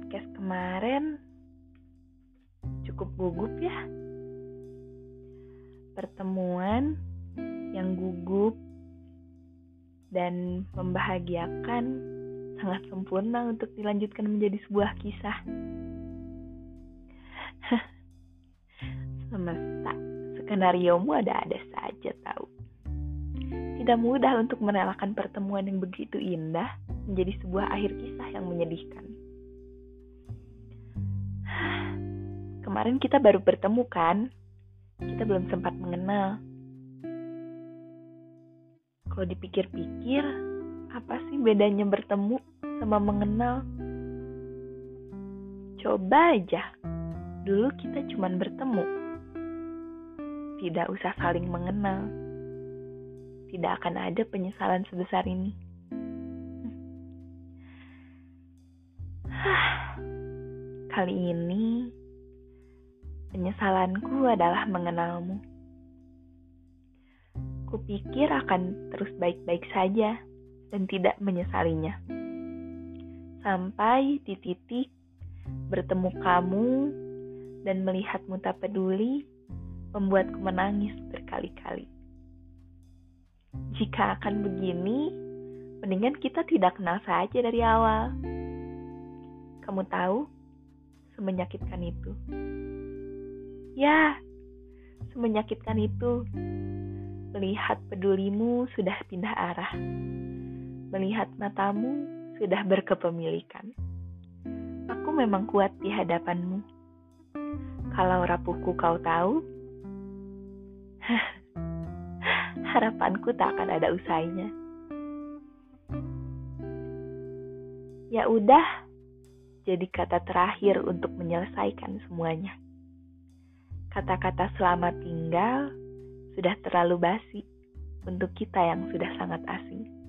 podcast kemarin cukup gugup ya. Pertemuan yang gugup dan membahagiakan sangat sempurna untuk dilanjutkan menjadi sebuah kisah. Semesta, skenariomu ada-ada saja tahu. Tidak mudah untuk merelakan pertemuan yang begitu indah menjadi sebuah akhir kisah yang menyedihkan. Kemarin kita baru bertemu kan? Kita belum sempat mengenal. Kalau dipikir-pikir, apa sih bedanya bertemu sama mengenal? Coba aja, dulu kita cuma bertemu. Tidak usah saling mengenal. Tidak akan ada penyesalan sebesar ini. Kali ini, penyesalanku adalah mengenalmu. Kupikir akan terus baik-baik saja dan tidak menyesalinya. Sampai di titik bertemu kamu dan melihatmu tak peduli membuatku menangis berkali-kali. Jika akan begini, mendingan kita tidak kenal saja dari awal. Kamu tahu, semenyakitkan itu. Ya, semenyakitkan itu. Melihat pedulimu sudah pindah arah. Melihat matamu sudah berkepemilikan. Aku memang kuat di hadapanmu. Kalau rapuhku kau tahu, harapanku tak akan ada usainya. Ya udah, jadi kata terakhir untuk menyelesaikan semuanya. Kata-kata selamat tinggal sudah terlalu basi untuk kita yang sudah sangat asing.